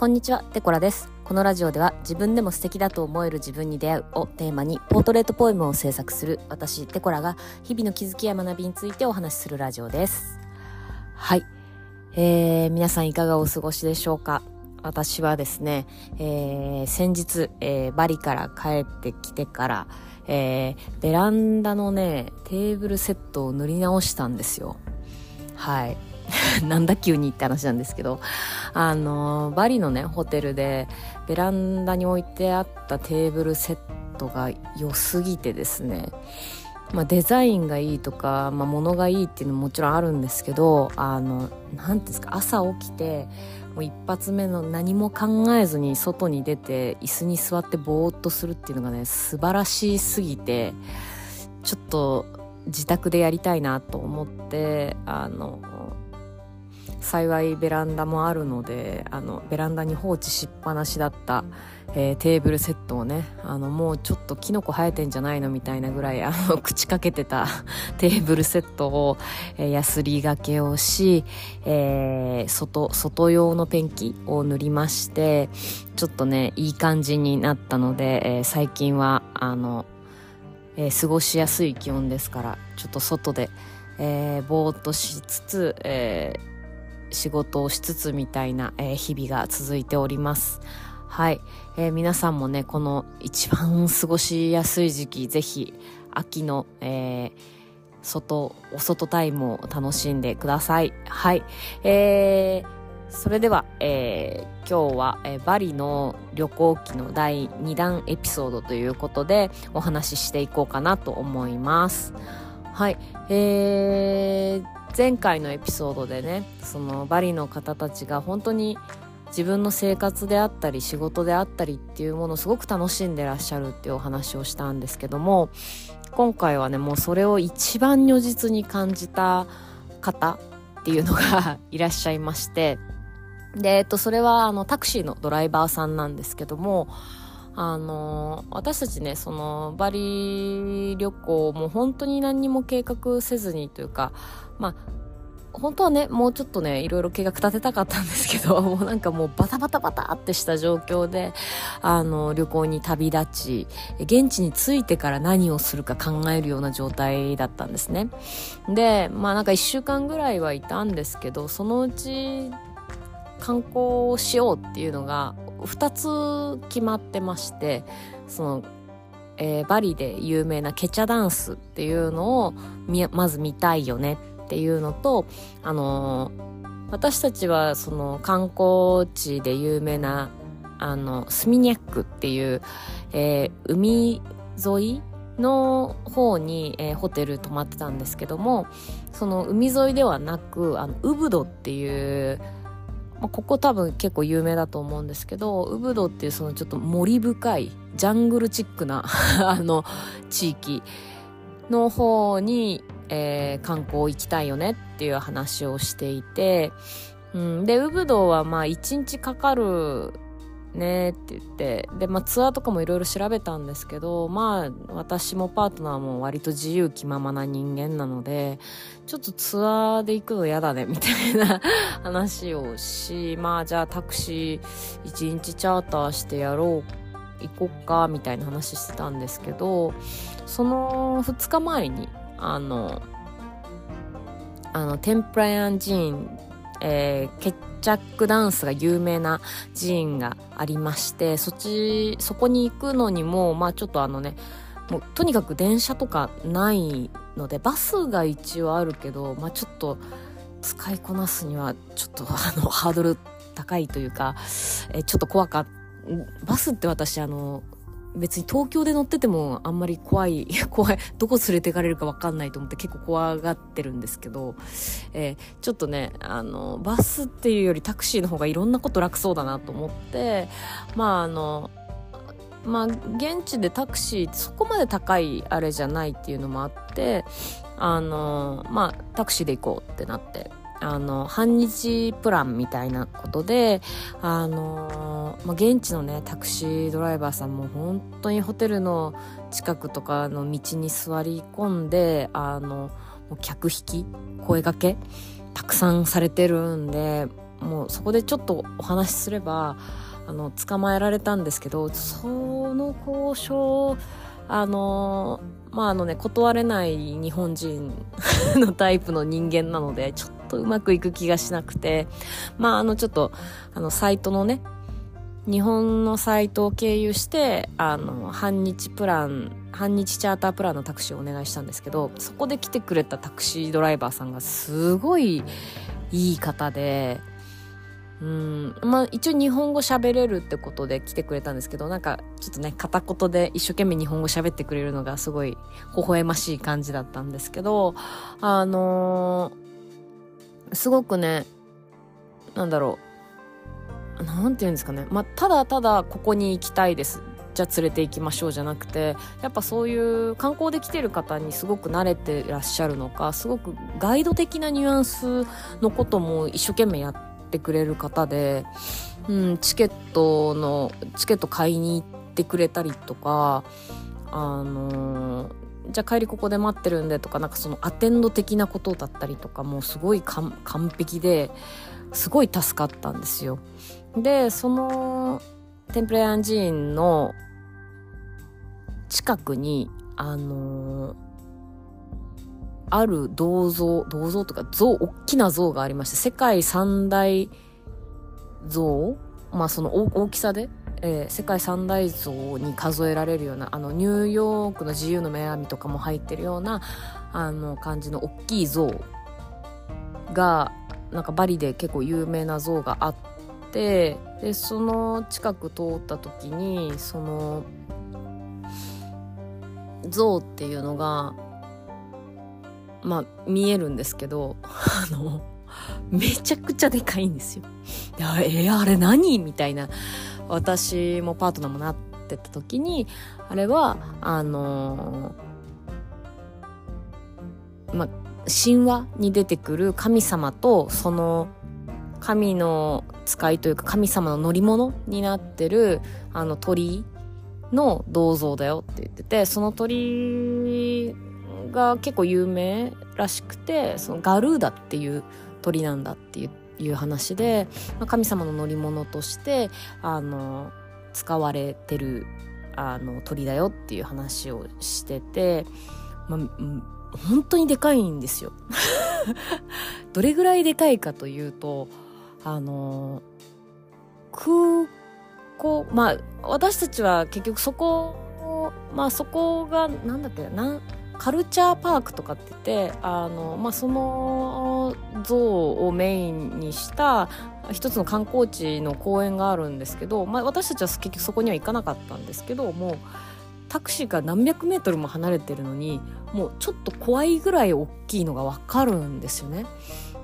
こんにちは、テコラです。このラジオでは自分でも素敵だと思える自分に出会うをテーマにポートレートポエムを制作する私、テコラが日々の気づきや学びについてお話しするラジオです。はい。えー、皆さんいかがお過ごしでしょうか？私はですね、えー、先日、えー、バリから帰ってきてから、えー、ベランダのね、テーブルセットを塗り直したんですよ。はい。なんだ急にって話なんですけど、あの、バリのね、ホテルで、ベランダに置いてあったテーブルセットが良すぎてですね、まあ、デザインがいいとか、まあ、物がいいっていうのももちろんあるんですけど、あの、なんていうんですか、朝起きて、もう一発目の何も考えずに外に出て、椅子に座ってぼーっとするっていうのがね、素晴らしすぎて、ちょっと自宅でやりたいなと思って、あの、幸いベランダもあるのであのベランダに放置しっぱなしだった、えーテーブルセットをねあのもうちょっとキノコ生えてんじゃないのみたいなぐらいあの 口かけてた テーブルセットを、えーヤスリがけをし、えー外外用のペンキを塗りましてちょっとねいい感じになったので、えー最近はあの、えー過ごしやすい気温ですからちょっと外で、えーぼーっとしつつ、えー仕事をしつつみたいな、えー日々が続いております。はい、えー皆さんもね、この一番過ごしやすい時期、ぜひ秋の、えー外、お外タイムを楽しんでください。はい。えーそれでは、えー今日は、えーバリの旅行記の第2弾エピソードということでお話ししていこうかなと思います。はい。えー前回のエピソードでね、そのバリの方たちが本当に自分の生活であったり仕事であったりっていうものをすごく楽しんでらっしゃるっていうお話をしたんですけども、今回はね、もうそれを一番如実に感じた方っていうのがいらっしゃいまして、で、えっと、それはあのタクシーのドライバーさんなんですけども、あの私たちねそのバリ旅行も本当に何にも計画せずにというかまあ本当はねもうちょっとねいろいろ計画立てたかったんですけど もうなんかもうバタバタバタってした状況であの旅行に旅立ち現地に着いてから何をするか考えるような状態だったんですね。でまあなんか1週間ぐらいはいたんですけどそのうち観光をしようっていうのが2つ決まってましてその、えーバリで有名なケチャダンスっていうのをまず見たいよねっていうのとあのー私たちはその観光地で有名なあのスミニャックっていう、えー海沿いの方に、えーホテル泊まってたんですけどもその海沿いではなくあのウブドっていうまあ、ここ多分結構有名だと思うんですけどウブドっていうそのちょっと森深いジャングルチックな あの地域の方に、えー観光行きたいよねっていう話をしていて、うん、でウブドはまあ1日かかるねって言ってで、まあ、ツアーとかもいろいろ調べたんですけどまあ私もパートナーも割と自由気ままな人間なのでちょっとツアーで行くの嫌だねみたいな 話をしまあじゃあタクシー1日チャーターしてやろう行こっかみたいな話してたんですけどその2日前にあのあのテンプラヤン寺院、えーケッチャックダンスが有名な寺院がありましてそっちそこに行くのにもまあちょっとあのねもうとにかく電車とかないのでバスが一応あるけどまあちょっと使いこなすにはちょっと あのハードル高いというか、えちょっと怖かっバスって私あの別に東京で乗っててもあんまり怖い 怖いどこ連れてかれるか分かんないと思って結構怖がってるんですけど、えーちょっとねあのバスっていうよりタクシーの方がいろんなこと楽そうだなと思ってまああのまあ現地でタクシーそこまで高いあれじゃないっていうのもあってあのまあタクシーで行こうってなってあの半日プランみたいなことであの、まあ、現地のねタクシードライバーさんも本当にホテルの近くとかの道に座り込んであの客引き声掛けたくさんされてるんでもうそこでちょっとお話しすればあの捕まえられたんですけどその交渉あのまああのね断れない日本人のタイプの人間なのでちょっとうまくいく気がしなくて。まああのちょっとあのサイトのね日本のサイトを経由してあの半日プラン半日チャータープランのタクシーをお願いしたんですけどそこで来てくれたタクシードライバーさんがすごいいい方でうんまあ一応日本語喋れるってことで来てくれたんですけどなんかちょっとね片言で一生懸命日本語喋ってくれるのがすごい微笑ましい感じだったんですけどあのー、すごくねなんだろう。なんて言うんですかね。まあただただここに行きたいです。じゃあ連れて行きましょうじゃなくてやっぱそういう観光で来てる方にすごく慣れてらっしゃるのかすごくガイド的なニュアンスのことも一生懸命やってくれる方で、うん、チケットのチケット買いに行ってくれたりとかあのー、じゃあ帰りここで待ってるんでとかなんかそのアテンド的なことだったりとかもすごい完璧ですごい助かったんですよ。でそのテンプレアン寺院の近くにあのーある銅像、銅像とか像、大きな像がありまして、世界三大像まあその大きさで、えー、世界三大像に数えられるような、あの、ニューヨークの自由の女神とかも入ってるような、あの、感じの大きい像が、なんかバリで結構有名な像があって、で、その近く通った時に、その、像っていうのが、まあ見えるんですけどあのめちゃくちゃでかいんですよ。いやえー、あれ何？みたいな私もパートナーもなってた時にあれはあのー、まあ神話に出てくる神様とその神の使いというか神様の乗り物になってるあの鳥の銅像だよって言っててその鳥が結構有名らしくてそのガルーダっていう鳥なんだっていういう話で、まあ、神様の乗り物としてあの使われてるあの鳥だよっていう話をしてて、まあ、本当にでかいんですよ。どれぐらいでかいかというとあの空港まあ私たちは結局そこまあそこがなんだっけなカルチャーパークとかって言ってあの、まあ、その像をメインにした一つの観光地の公園があるんですけど、まあ、私たちは結局そこには行かなかったんですけどもうタクシーが何百メートルも離れてるのにもうちょっと怖いぐらい大きいのが分かるんですよね。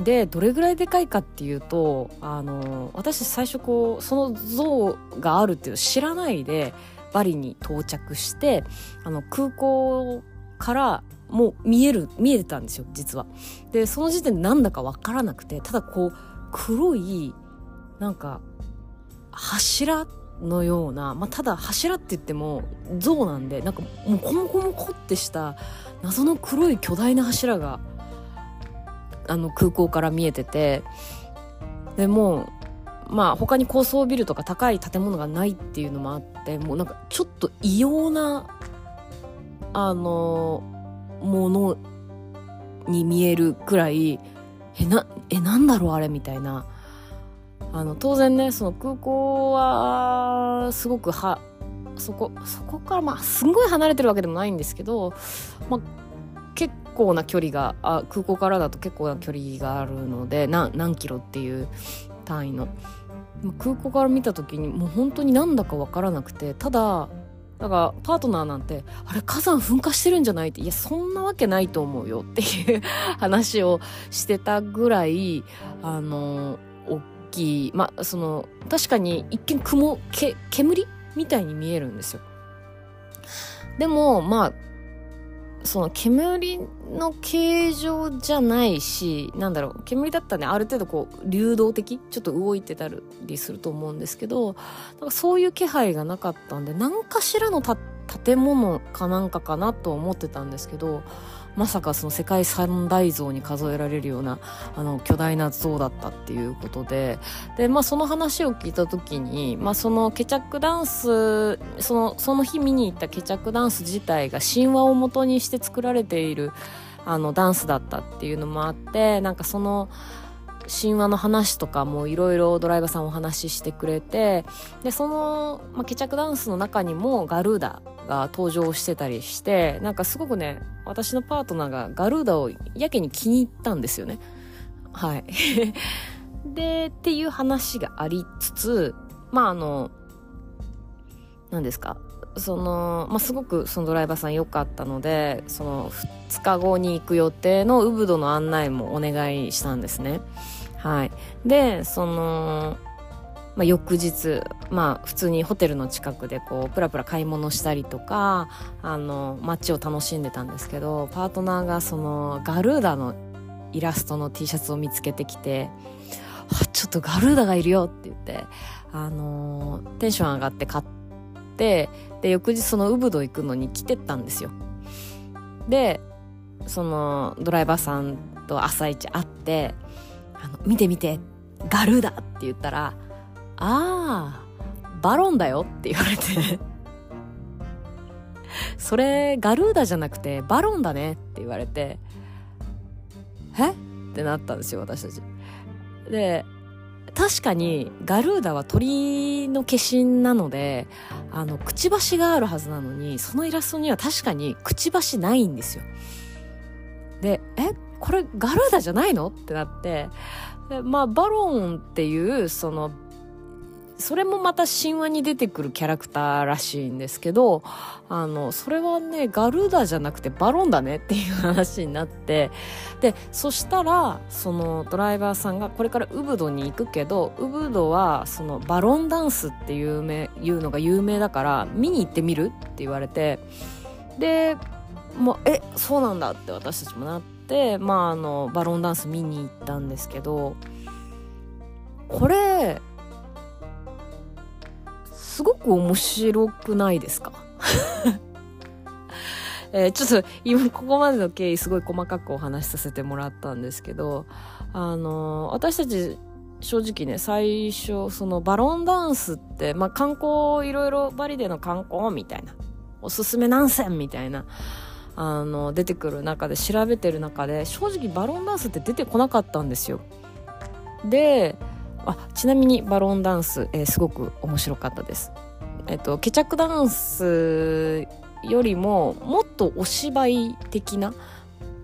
でどれぐらいでかいかっていうとあの私最初こうその像があるっていうのを知らないでバリに到着してあの空港からもう見える見えてたんですよ実は。でその時点でなんだか分からなくてただこう黒いなんか柱のような、まあ、ただ柱って言っても像なんでなんかもうコモコモコってした謎の黒い巨大な柱があの空港から見えててでもまあ他に高層ビルとか高い建物がないっていうのもあってもうなんかちょっと異様なあのものに見えるくらいえなえなんだろうあれみたいな。あの当然ねその空港はすごくはそこそこからまあすんごい離れてるわけでもないんですけど、まあ、結構な距離があ空港からだと結構な距離があるので何何キロっていう単位の。空港から見た時にもう本当になんだか分からなくてただだからパートナーなんてあれ火山噴火してるんじゃない？っていやそんなわけないと思うよっていう 話をしてたぐらいあの大きいまあその確かに一見雲け煙みたいに見えるんですよ。でもまあその煙の形状じゃないしなんだろう煙だったらね。ある程度こう流動的ちょっと動いてたりすると思うんですけどなんかそういう気配がなかったんで何かしらの建物かなんかかなと思ってたんですけどまさかその世界三大像に数えられるようなあの巨大な像だったっていうことで。で、まあ、その話を聞いた時に、まあ、そのケチャックダンスそのその日見に行ったケチャックダンス自体が神話をもとにして作られているあのダンスだったっていうのもあってなんかその神話の話とかもいろいろドライバーさんお話ししてくれてでその、まあ、ケチャクダンスの中にもガルーダが登場してたりしてなんかすごくね私のパートナーがガルーダをやけに気に入ったんですよね。はい。でっていう話がありつつまああの何ですかその、まあ、すごくそのドライバーさん良かったのでその2日後に行く予定のウブドの案内もお願いしたんですね。はいでその、まあ、翌日まあ普通にホテルの近くでこうプラプラ買い物したりとかあの街を楽しんでたんですけどパートナーがそのガルーダのイラストの T シャツを見つけてきてあちょっとガルーダがいるよって言って、あの、テンション上がって買って、で、翌日そのウブド行くのに来てったんですよ。で、そのドライバーさんと朝一会って、あの、見て見て、ガルーダって言ったら、あー、バロンだよって言われて それガルーダじゃなくてバロンだねって言われて、え？ってなったんですよ、私たち。で、確かにガルーダは鳥の化身なので、あの、くちばしがあるはずなのに、そのイラストには確かにくちばしないんですよ。で、え？これガルーダじゃないの？ってなって、まあ、バロンっていう、その、それもまた神話に出てくるキャラクターらしいんですけど、あの、それはね、ガルーダじゃなくてバロンだねっていう話になって、で、そしたら、そのドライバーさんがこれからウブドに行くけど、ウブドはそのバロンダンスっていう名いうのが有名だから見に行ってみるって言われて、で、もう、え、そうなんだって私たちもなっ、まああの、バロンダンス見に行ったんですけど、これ、すごく面白くないですか？えー、ちょっと今ここまでの経緯すごい細かくお話しさせてもらったんですけど、あのー、私たち正直ね、最初、そのバロンダンスって、まあ、観光、いろいろバリでの観光みたいな、おすすめ何選みたいな、あの、出てくる中で、調べてる中で、正直バロンダンスって出てこなかったんですよ。で、あちなみにバロンダンス、えー、すごく面白かったです。えっと、ケチャクダンスよりももっとお芝居的な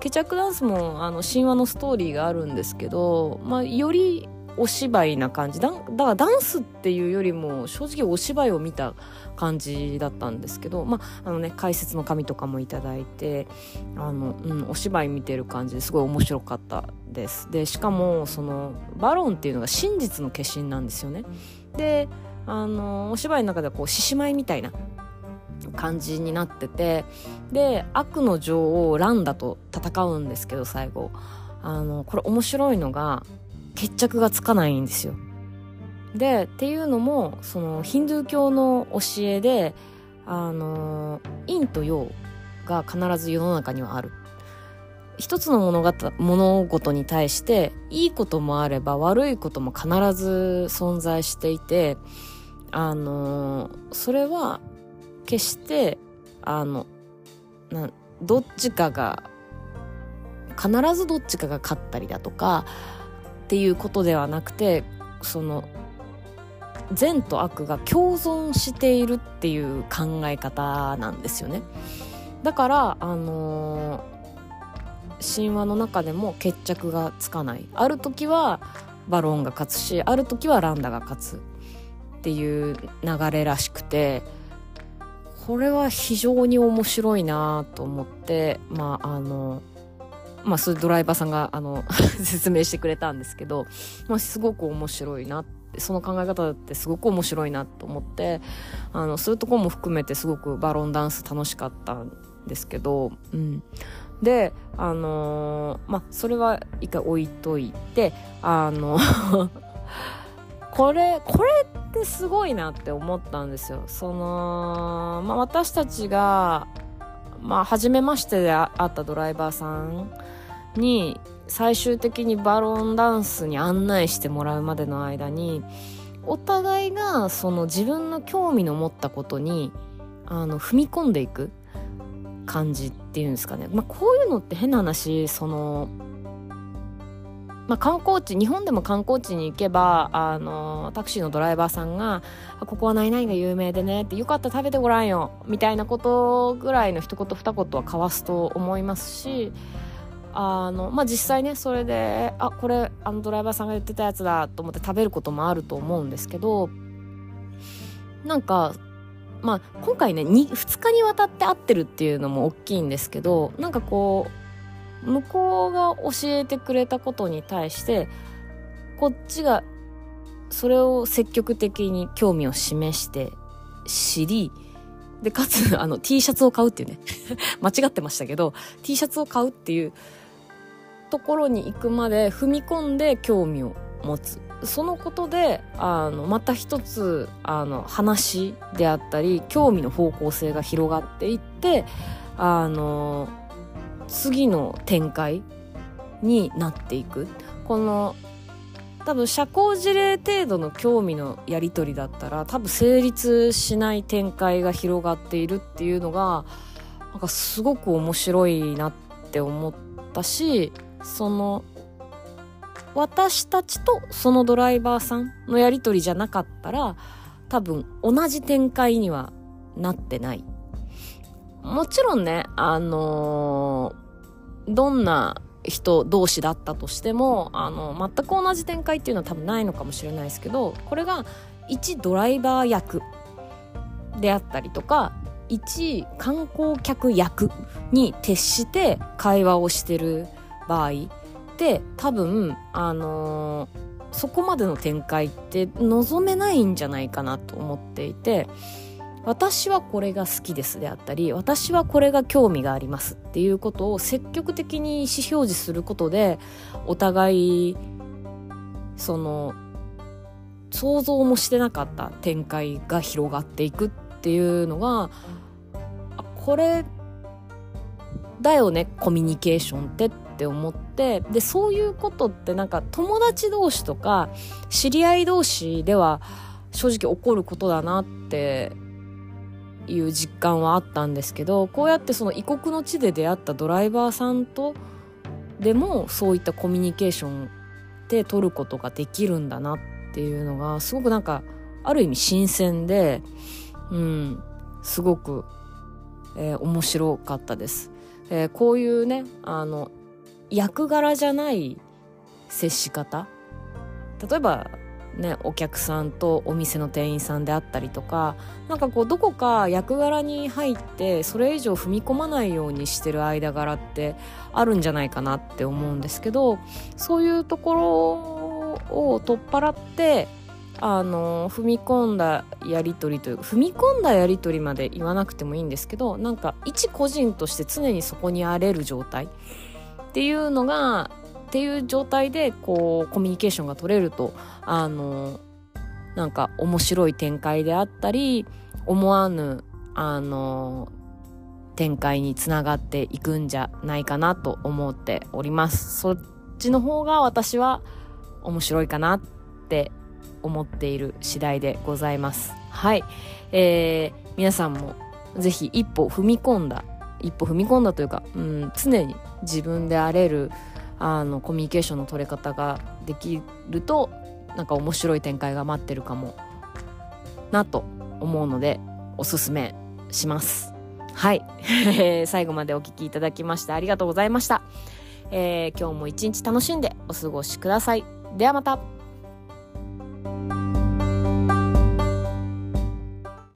ケチャクダンスもあの神話のストーリーがあるんですけど、まあ、よりお芝居な感じ。だからダンスっていうよりも正直お芝居を見た感じだったんですけど、まあのね、解説の紙とかもいただいてあの、うん、お芝居見てる感じですごい面白かったです。でしかもそのバロンっていうのが真実の化身なんですよね。であのお芝居の中では獅子舞みたいな感じになっててで悪の女王ランダと戦うんですけど最後。あのこれ面白いのが決着がつかないんですよ。でっていうのもそのヒンドゥー教の教えであの陰と陽が必ず世の中にはある。一つの物事物事に対していいこともあれば悪いことも必ず存在していてあのそれは決してあのなどっちかが必ずどっちかが勝ったりだとかっていうことではなくてその善と悪が共存しているっていう考え方なんですよね。だからあのー、神話の中でも決着がつかないある時はバロンが勝つしある時はランダが勝つっていう流れらしくてこれは非常に面白いなと思ってまああのまあそういうドライバーさんがあの 説明してくれたんですけど、まあ、すごく面白いなってその考え方ってすごく面白いなと思ってあのそういうとこも含めてすごくバロンダンス楽しかったんですけど、うん、であのー、まあそれは一回置いといてあの これこれってすごいなって思ったんですよ。その、まあ、私たちがまあ初めましてで会ったドライバーさんに最終的にバロンダンスに案内してもらうまでの間にお互いがその自分の興味の持ったことにあの踏み込んでいく感じっていうんですかね、まあ、こういうのって変な話その、まあ、観光地日本でも観光地に行けばあのタクシーのドライバーさんが「ここは何々が有名でね」って「よかった食べてごらんよ」みたいなことぐらいの一言二言は交わすと思いますしあのまあ実際ねそれであこれあのドライバーさんが言ってたやつだと思って食べることもあると思うんですけどなんかまあ今回ね 2, 2日にわたって会ってるっていうのも大きいんですけどなんかこう向こうが教えてくれたことに対してこっちがそれを積極的に興味を示して知りでかつあの T シャツを買うっていうね。間違ってましたけど T シャツを買うっていうところに行くまで踏み込んで興味を持つ。そのことであのまた一つあの話であったり興味の方向性が広がっていってあの次の展開になっていく。この多分社交辞令程度の興味のやり取りだったら多分成立しない展開が広がっているっていうのがなんかすごく面白いなって思ったしその私たちとそのドライバーさんのやり取りじゃなかったら多分同じ展開にはなってない。もちろんね、あのー、どんな人同士だったとしても、あの、全く同じ展開っていうのは多分ないのかもしれないですけど、これが一ドライバー役であったりとか、一観光客役に徹して会話をしてる場合って多分あのー、そこまでの展開って望めないんじゃないかなと思っていて私はこれが好きですであったり私はこれが興味がありますっていうことを積極的に意思表示することでお互いその想像もしてなかった展開が広がっていくっていうのがこれだよねコミュニケーションってっって思ってでそういうことってなんか友達同士とか知り合い同士では正直起こることだなっていう実感はあったんですけどこうやってその異国の地で出会ったドライバーさんとでもそういったコミュニケーションって取ることができるんだなっていうのがすごくなんかある意味新鮮でうんすごく、えー、面白かったです。えー、こういうねあの役柄じゃない接し方？例えばねお客さんとお店の店員さんであったりとかなんかこうどこか役柄に入ってそれ以上踏み込まないようにしてる間柄ってあるんじゃないかなって思うんですけどそういうところを取っ払ってあの踏み込んだやり取りというか踏み込んだやり取りまで言わなくてもいいんですけどなんか一個人として常にそこにあれる状態。っていうのがっていう状態でこうコミュニケーションが取れるとあのなんか面白い展開であったり思わぬあの展開につながっていくんじゃないかなと思っております。そっちの方が私は面白いかなって思っている次第でございます。はい、えー、皆さんもぜひ一歩踏み込んだ一歩踏み込んだというか、うん、常に自分であれるあのコミュニケーションの取れ方ができるとなんか面白い展開が待ってるかもなと思うのでおすすめします。はい。最後までお聴きいただきましてありがとうございました、えー、今日も一日楽しんでお過ごしください。ではまた。